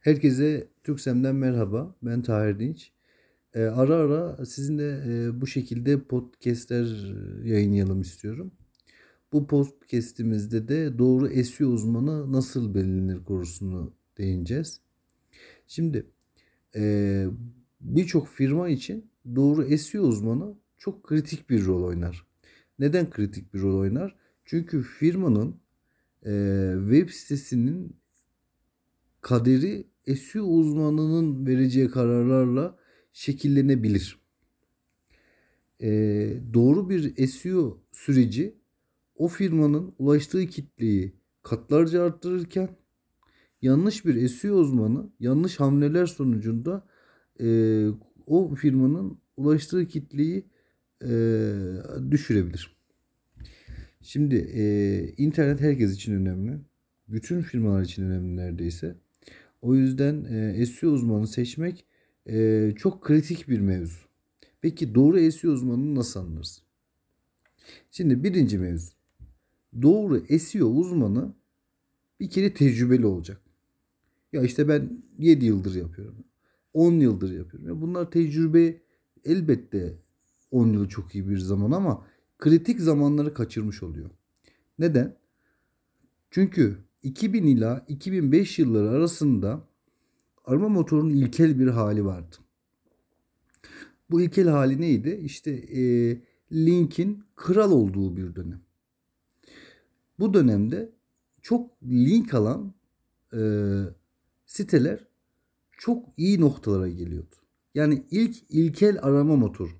Herkese Türksem'den merhaba. Ben Tahir Dinç. Ee, ara ara sizinle e, bu şekilde podcastler yayınlayalım istiyorum. Bu podcastimizde de doğru SEO uzmanı nasıl belirlenir konusunu değineceğiz. Şimdi e, birçok firma için doğru SEO uzmanı çok kritik bir rol oynar. Neden kritik bir rol oynar? Çünkü firmanın e, web sitesinin kaderi SEO uzmanının vereceği kararlarla şekillenebilir. Ee, doğru bir SEO süreci o firmanın ulaştığı kitleyi katlarca arttırırken yanlış bir SEO uzmanı yanlış hamleler sonucunda e, o firmanın ulaştığı kitleyi e, düşürebilir. Şimdi e, internet herkes için önemli. Bütün firmalar için önemli neredeyse. O yüzden e, SEO uzmanı seçmek e, çok kritik bir mevzu. Peki doğru SEO uzmanını nasıl anlarız? Şimdi birinci mevzu. Doğru SEO uzmanı bir kere tecrübeli olacak. Ya işte ben 7 yıldır yapıyorum. 10 yıldır yapıyorum. Ya bunlar tecrübe elbette 10 yıl çok iyi bir zaman ama kritik zamanları kaçırmış oluyor. Neden? Çünkü 2000 ila 2005 yılları arasında arama motorunun ilkel bir hali vardı. Bu ilkel hali neydi? İşte e, linkin kral olduğu bir dönem. Bu dönemde çok link alan e, siteler çok iyi noktalara geliyordu. Yani ilk ilkel arama motoru.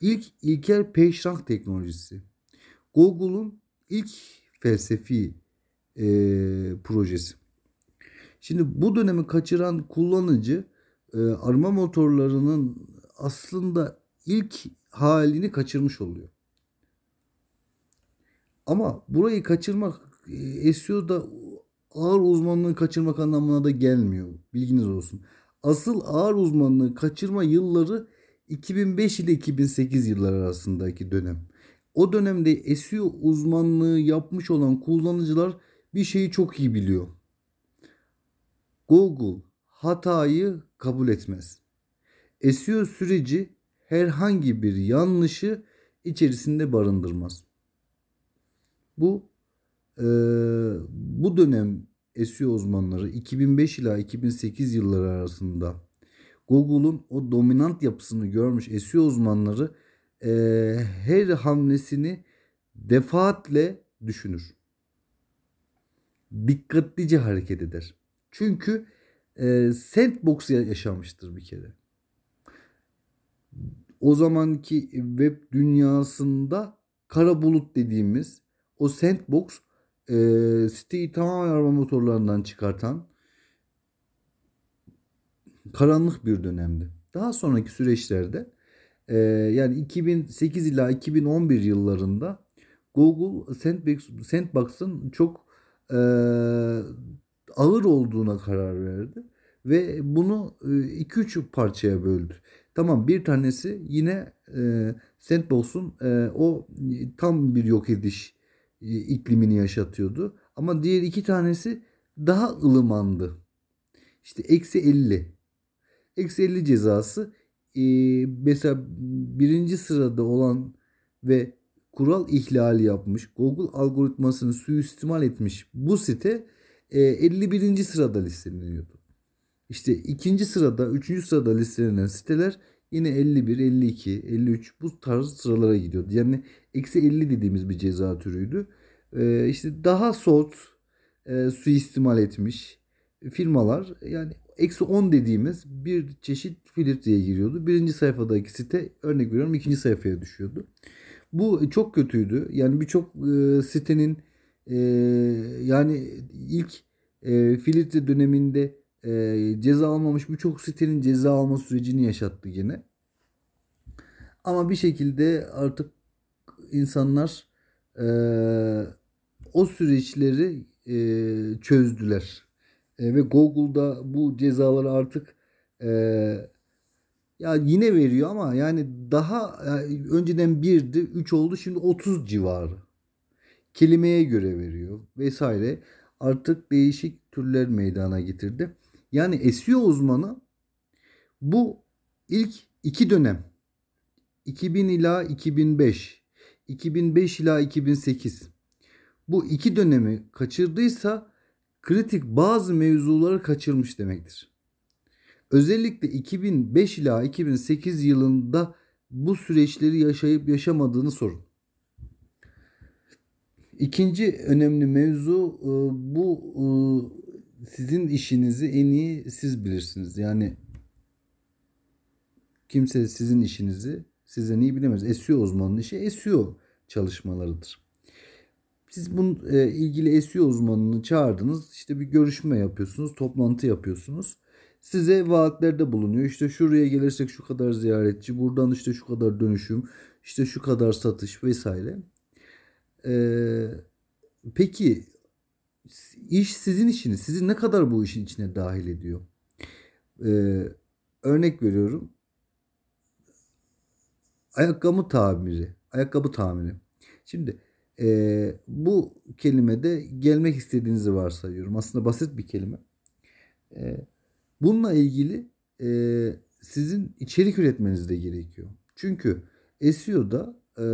İlk ilkel PageRank teknolojisi. Google'un ilk felsefi e, projesi. Şimdi bu dönemi kaçıran kullanıcı e, arama motorlarının aslında ilk halini kaçırmış oluyor. Ama burayı kaçırmak e, SEO'da ağır uzmanlığı kaçırmak anlamına da gelmiyor. Bilginiz olsun. Asıl ağır uzmanlığı kaçırma yılları 2005 ile 2008 yılları arasındaki dönem. O dönemde SEO uzmanlığı yapmış olan kullanıcılar bir şeyi çok iyi biliyor. Google hatayı kabul etmez. SEO süreci herhangi bir yanlışı içerisinde barındırmaz. Bu e, bu dönem SEO uzmanları 2005 ila 2008 yılları arasında Google'un o dominant yapısını görmüş SEO uzmanları e, her hamlesini defaatle düşünür dikkatlice hareket eder. Çünkü e, sandbox yaşamıştır bir kere. O zamanki web dünyasında kara bulut dediğimiz o sandbox e, siteyi tamamen arama motorlarından çıkartan karanlık bir dönemdi. Daha sonraki süreçlerde e, yani 2008 ila 2011 yıllarında Google Sandbox, Sandbox'ın çok e, ağır olduğuna karar verdi ve bunu 2-3 e, parçaya böldü. Tamam bir tanesi yine e, Sandbox'un e, o tam bir yok ediş e, iklimini yaşatıyordu. Ama diğer iki tanesi daha ılımandı. İşte eksi 50. Eksi 50 cezası e, mesela birinci sırada olan ve kural ihlali yapmış, Google algoritmasını suistimal etmiş bu site e, 51. sırada listeleniyordu. İşte ikinci sırada, üçüncü sırada listelenen siteler yine 51, 52, 53 bu tarz sıralara gidiyordu. Yani eksi 50 dediğimiz bir ceza türüydü. E, işte daha soğut e, suistimal etmiş firmalar yani eksi 10 dediğimiz bir çeşit filtreye giriyordu. Birinci sayfadaki site örnek veriyorum ikinci sayfaya düşüyordu. Bu çok kötüydü. Yani birçok e, sitenin e, yani ilk e, filtre döneminde e, ceza almamış birçok sitenin ceza alma sürecini yaşattı yine. Ama bir şekilde artık insanlar e, o süreçleri e, çözdüler. E, ve Google'da bu cezaları artık e, ya yine veriyor ama yani daha yani önceden 1'di 3 oldu şimdi 30 civarı. Kelimeye göre veriyor vesaire. Artık değişik türler meydana getirdi. Yani SEO uzmanı bu ilk iki dönem 2000 ila 2005, 2005 ila 2008 bu iki dönemi kaçırdıysa kritik bazı mevzuları kaçırmış demektir. Özellikle 2005 ila 2008 yılında bu süreçleri yaşayıp yaşamadığını sorun. İkinci önemli mevzu e, bu e, sizin işinizi en iyi siz bilirsiniz. Yani kimse sizin işinizi sizden iyi bilemez. SEO uzmanının işi SEO çalışmalarıdır. Siz bunun e, ilgili SEO uzmanını çağırdınız. İşte bir görüşme yapıyorsunuz, toplantı yapıyorsunuz. Size vaatlerde bulunuyor. İşte şuraya gelirsek şu kadar ziyaretçi, buradan işte şu kadar dönüşüm, işte şu kadar satış vesaire. Ee, peki iş sizin işiniz. Sizi ne kadar bu işin içine dahil ediyor? Ee, örnek veriyorum. Ayakkabı tamiri. Ayakkabı tamiri. Şimdi e, bu kelimede gelmek istediğinizi varsayıyorum. Aslında basit bir kelime. E, bununla ilgili e, sizin içerik üretmeniz de gerekiyor. Çünkü SEO'da e,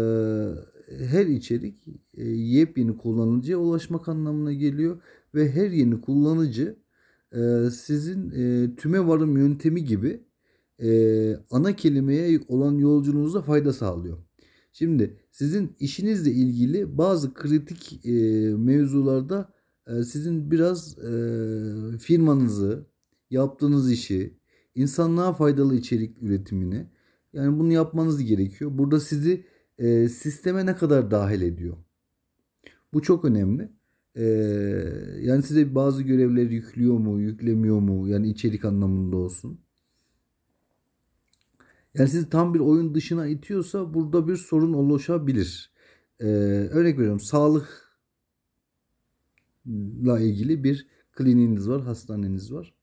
her içerik e, yepyeni kullanıcıya ulaşmak anlamına geliyor ve her yeni kullanıcı e, sizin e, tüme varım yöntemi gibi e, ana kelimeye olan yolculuğunuza fayda sağlıyor. Şimdi sizin işinizle ilgili bazı kritik e, mevzularda e, sizin biraz e, firmanızı, yaptığınız işi, insanlığa faydalı içerik üretimini yani bunu yapmanız gerekiyor. Burada sizi e, sisteme ne kadar dahil ediyor? Bu çok önemli. E, yani size bazı görevleri yüklüyor mu, yüklemiyor mu? Yani içerik anlamında olsun. Yani sizi tam bir oyun dışına itiyorsa burada bir sorun oluşabilir. Ee, örnek veriyorum sağlıkla ilgili bir kliniğiniz var, hastaneniz var.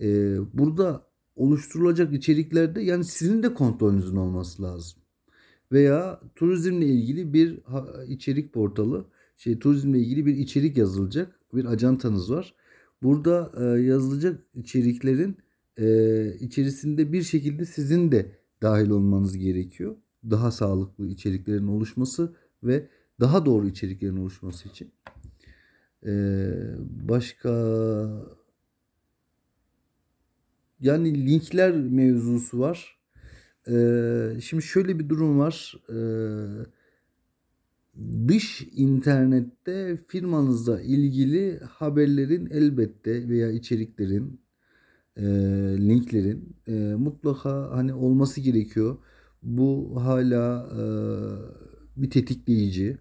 Ee, burada oluşturulacak içeriklerde yani sizin de kontrolünüzün olması lazım. Veya turizmle ilgili bir içerik portalı, şey turizmle ilgili bir içerik yazılacak, bir ajantanız var. Burada e, yazılacak içeriklerin e, içerisinde bir şekilde sizin de dahil olmanız gerekiyor. Daha sağlıklı içeriklerin oluşması ve daha doğru içeriklerin oluşması için. E, başka yani linkler mevzusu var. E, şimdi şöyle bir durum var. E, dış internette firmanızla ilgili haberlerin elbette veya içeriklerin e, linklerin e, mutlaka hani olması gerekiyor. Bu hala e, bir tetikleyici.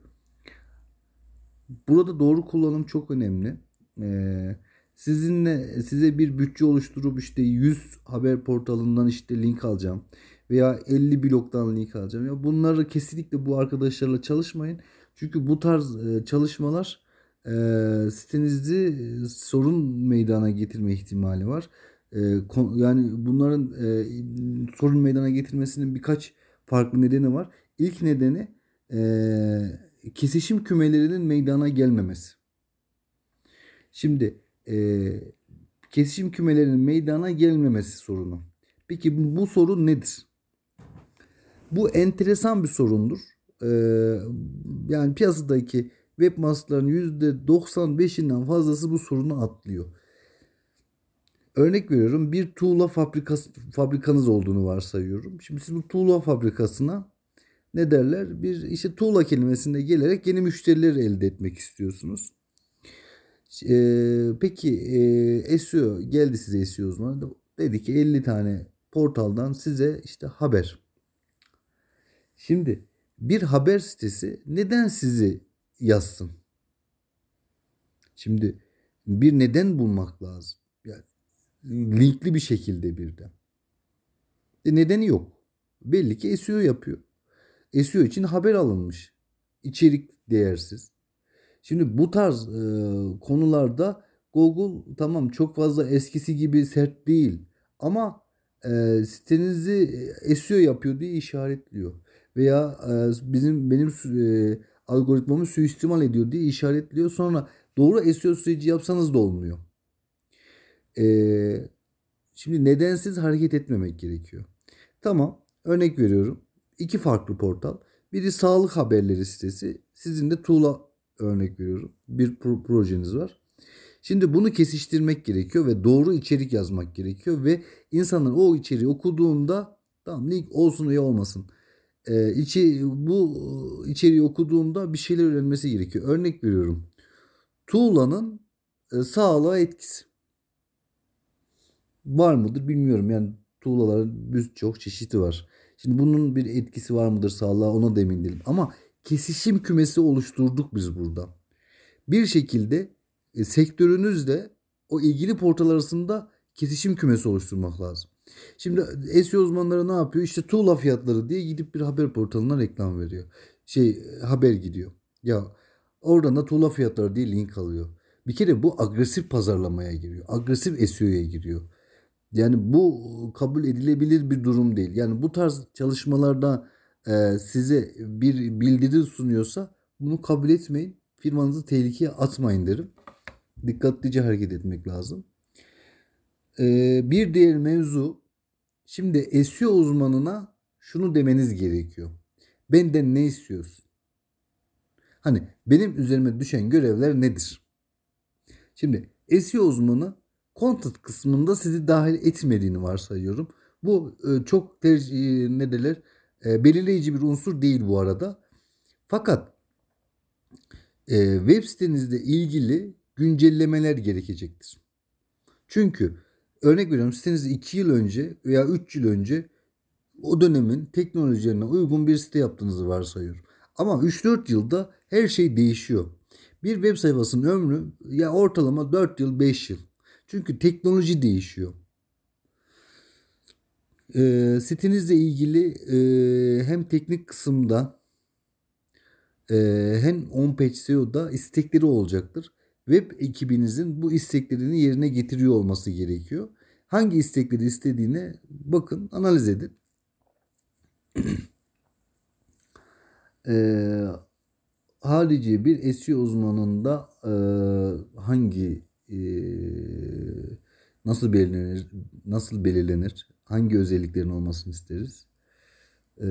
Burada doğru kullanım çok önemli. E, sizinle size bir bütçe oluşturup işte 100 haber portalından işte link alacağım veya 50 bloktan link alacağım. Ya bunları kesinlikle bu arkadaşlarla çalışmayın. Çünkü bu tarz e, çalışmalar e, sitenizde sorun meydana getirme ihtimali var. E, yani bunların e, sorun meydana getirmesinin birkaç farklı nedeni var. İlk nedeni e, kesişim kümelerinin meydana gelmemesi. Şimdi e, kesişim kümelerinin meydana gelmemesi sorunu. Peki bu, sorun nedir? Bu enteresan bir sorundur. Ee, yani piyasadaki webmasterların %95'inden fazlası bu sorunu atlıyor. Örnek veriyorum bir tuğla fabrikası, fabrikanız olduğunu varsayıyorum. Şimdi siz bu tuğla fabrikasına ne derler? Bir işte tuğla kelimesinde gelerek yeni müşteriler elde etmek istiyorsunuz. Ee, peki e, SEO geldi size SEO uzmanı. Dedi ki 50 tane portaldan size işte haber. Şimdi bir haber sitesi neden sizi yazsın? Şimdi bir neden bulmak lazım. Yani linkli bir şekilde birden. E nedeni yok. Belli ki SEO yapıyor. SEO için haber alınmış. İçerik değersiz. Şimdi bu tarz e, konularda Google tamam çok fazla eskisi gibi sert değil ama e, sitenizi SEO yapıyor diye işaretliyor veya e, bizim benim e, algoritmamı suistimal ediyor diye işaretliyor. Sonra doğru SEO süreci yapsanız da olmuyor. Ee, şimdi nedensiz hareket etmemek gerekiyor. Tamam örnek veriyorum. İki farklı portal. Biri sağlık haberleri sitesi. Sizin de tuğla örnek veriyorum. Bir pro- projeniz var. Şimdi bunu kesiştirmek gerekiyor ve doğru içerik yazmak gerekiyor ve insanlar o içeriği okuduğunda tamam link olsun ya olmasın. Ee, içi, bu içeriği okuduğunda bir şeyler öğrenmesi gerekiyor. Örnek veriyorum. Tuğla'nın e, sağlığa etkisi. Var mıdır bilmiyorum. Yani tuğlaların birçok çeşidi var. Şimdi bunun bir etkisi var mıdır sağlığa ona da değilim. Ama kesişim kümesi oluşturduk biz burada. Bir şekilde e, sektörünüzle o ilgili portal arasında kesişim kümesi oluşturmak lazım. Şimdi SEO uzmanları ne yapıyor? İşte tuğla fiyatları diye gidip bir haber portalına reklam veriyor. Şey haber gidiyor. Ya oradan da tuğla fiyatları diye link alıyor. Bir kere bu agresif pazarlamaya giriyor. Agresif SEO'ya giriyor. Yani bu kabul edilebilir bir durum değil. Yani bu tarz çalışmalarda e, size bir bildiri sunuyorsa bunu kabul etmeyin. Firmanızı tehlikeye atmayın derim. Dikkatlice hareket etmek lazım. E, bir diğer mevzu şimdi SEO uzmanına şunu demeniz gerekiyor. Benden ne istiyorsun? Hani benim üzerime düşen görevler nedir? Şimdi SEO uzmanı content kısmında sizi dahil etmediğini varsayıyorum. Bu e, çok tercih, ne derler e, belirleyici bir unsur değil bu arada. Fakat e, web sitenizle ilgili güncellemeler gerekecektir. Çünkü örnek veriyorum sitenizde 2 yıl önce veya 3 yıl önce o dönemin teknolojilerine uygun bir site yaptığınızı varsayıyorum. Ama 3-4 yılda her şey değişiyor. Bir web sayfasının ömrü ya ortalama 4 yıl 5 yıl. Çünkü teknoloji değişiyor. E, sitenizle ilgili e, hem teknik kısımda e, hem on-page SEO'da istekleri olacaktır. Web ekibinizin bu isteklerini yerine getiriyor olması gerekiyor. Hangi istekleri istediğine bakın, analiz edin. e, harici bir SEO uzmanında e, hangi e, nasıl belirlenir nasıl belirlenir hangi özelliklerin olmasını isteriz? E,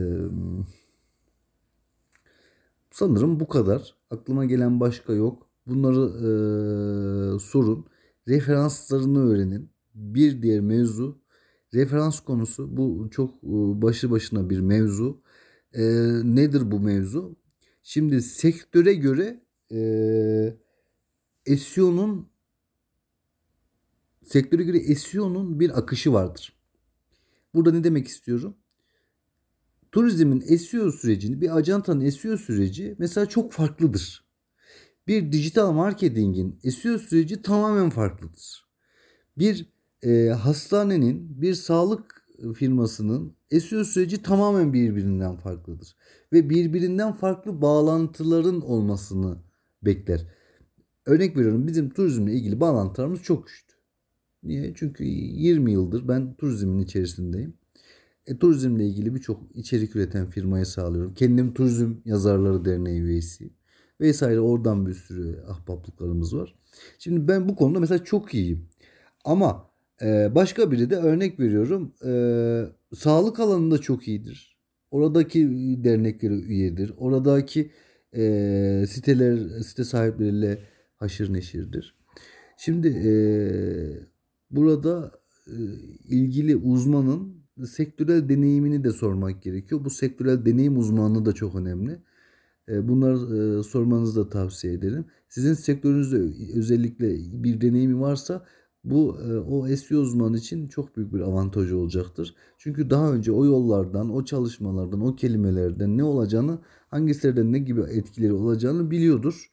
sanırım bu kadar. Aklıma gelen başka yok. Bunları e, sorun. Referanslarını öğrenin. Bir diğer mevzu referans konusu. Bu çok e, başı başına bir mevzu. E, nedir bu mevzu? Şimdi sektöre göre e, SEO'nun sektöre göre SEO'nun bir akışı vardır. Burada ne demek istiyorum? Turizmin SEO sürecini, bir ajantanın SEO süreci mesela çok farklıdır. Bir dijital marketingin SEO süreci tamamen farklıdır. Bir e, hastanenin, bir sağlık firmasının SEO süreci tamamen birbirinden farklıdır. Ve birbirinden farklı bağlantıların olmasını bekler. Örnek veriyorum bizim turizmle ilgili bağlantılarımız çok güçlü. Niye? Çünkü 20 yıldır ben turizmin içerisindeyim. E, turizmle ilgili birçok içerik üreten firmaya sağlıyorum. Kendim Turizm Yazarları Derneği üyesiyim. Vesaire oradan bir sürü ahbaplıklarımız var. Şimdi ben bu konuda mesela çok iyiyim. Ama e, başka biri de örnek veriyorum. E, sağlık alanında çok iyidir. Oradaki derneklere üyedir. Oradaki e, siteler, site sahipleriyle haşır neşirdir. Şimdi e, burada e, ilgili uzmanın sektörel deneyimini de sormak gerekiyor. Bu sektörel deneyim uzmanlığı da çok önemli. E, bunları e, sormanızı da tavsiye ederim. Sizin sektörünüzde özellikle bir deneyimi varsa bu o SEO uzmanı için çok büyük bir avantajı olacaktır. Çünkü daha önce o yollardan, o çalışmalardan, o kelimelerden ne olacağını, hangi sitelerden ne gibi etkileri olacağını biliyordur.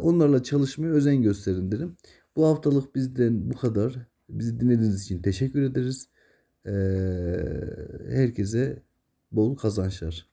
Onlarla çalışmaya özen gösterin derim. Bu haftalık bizden bu kadar. Bizi dinlediğiniz için teşekkür ederiz. E, herkese bol kazançlar.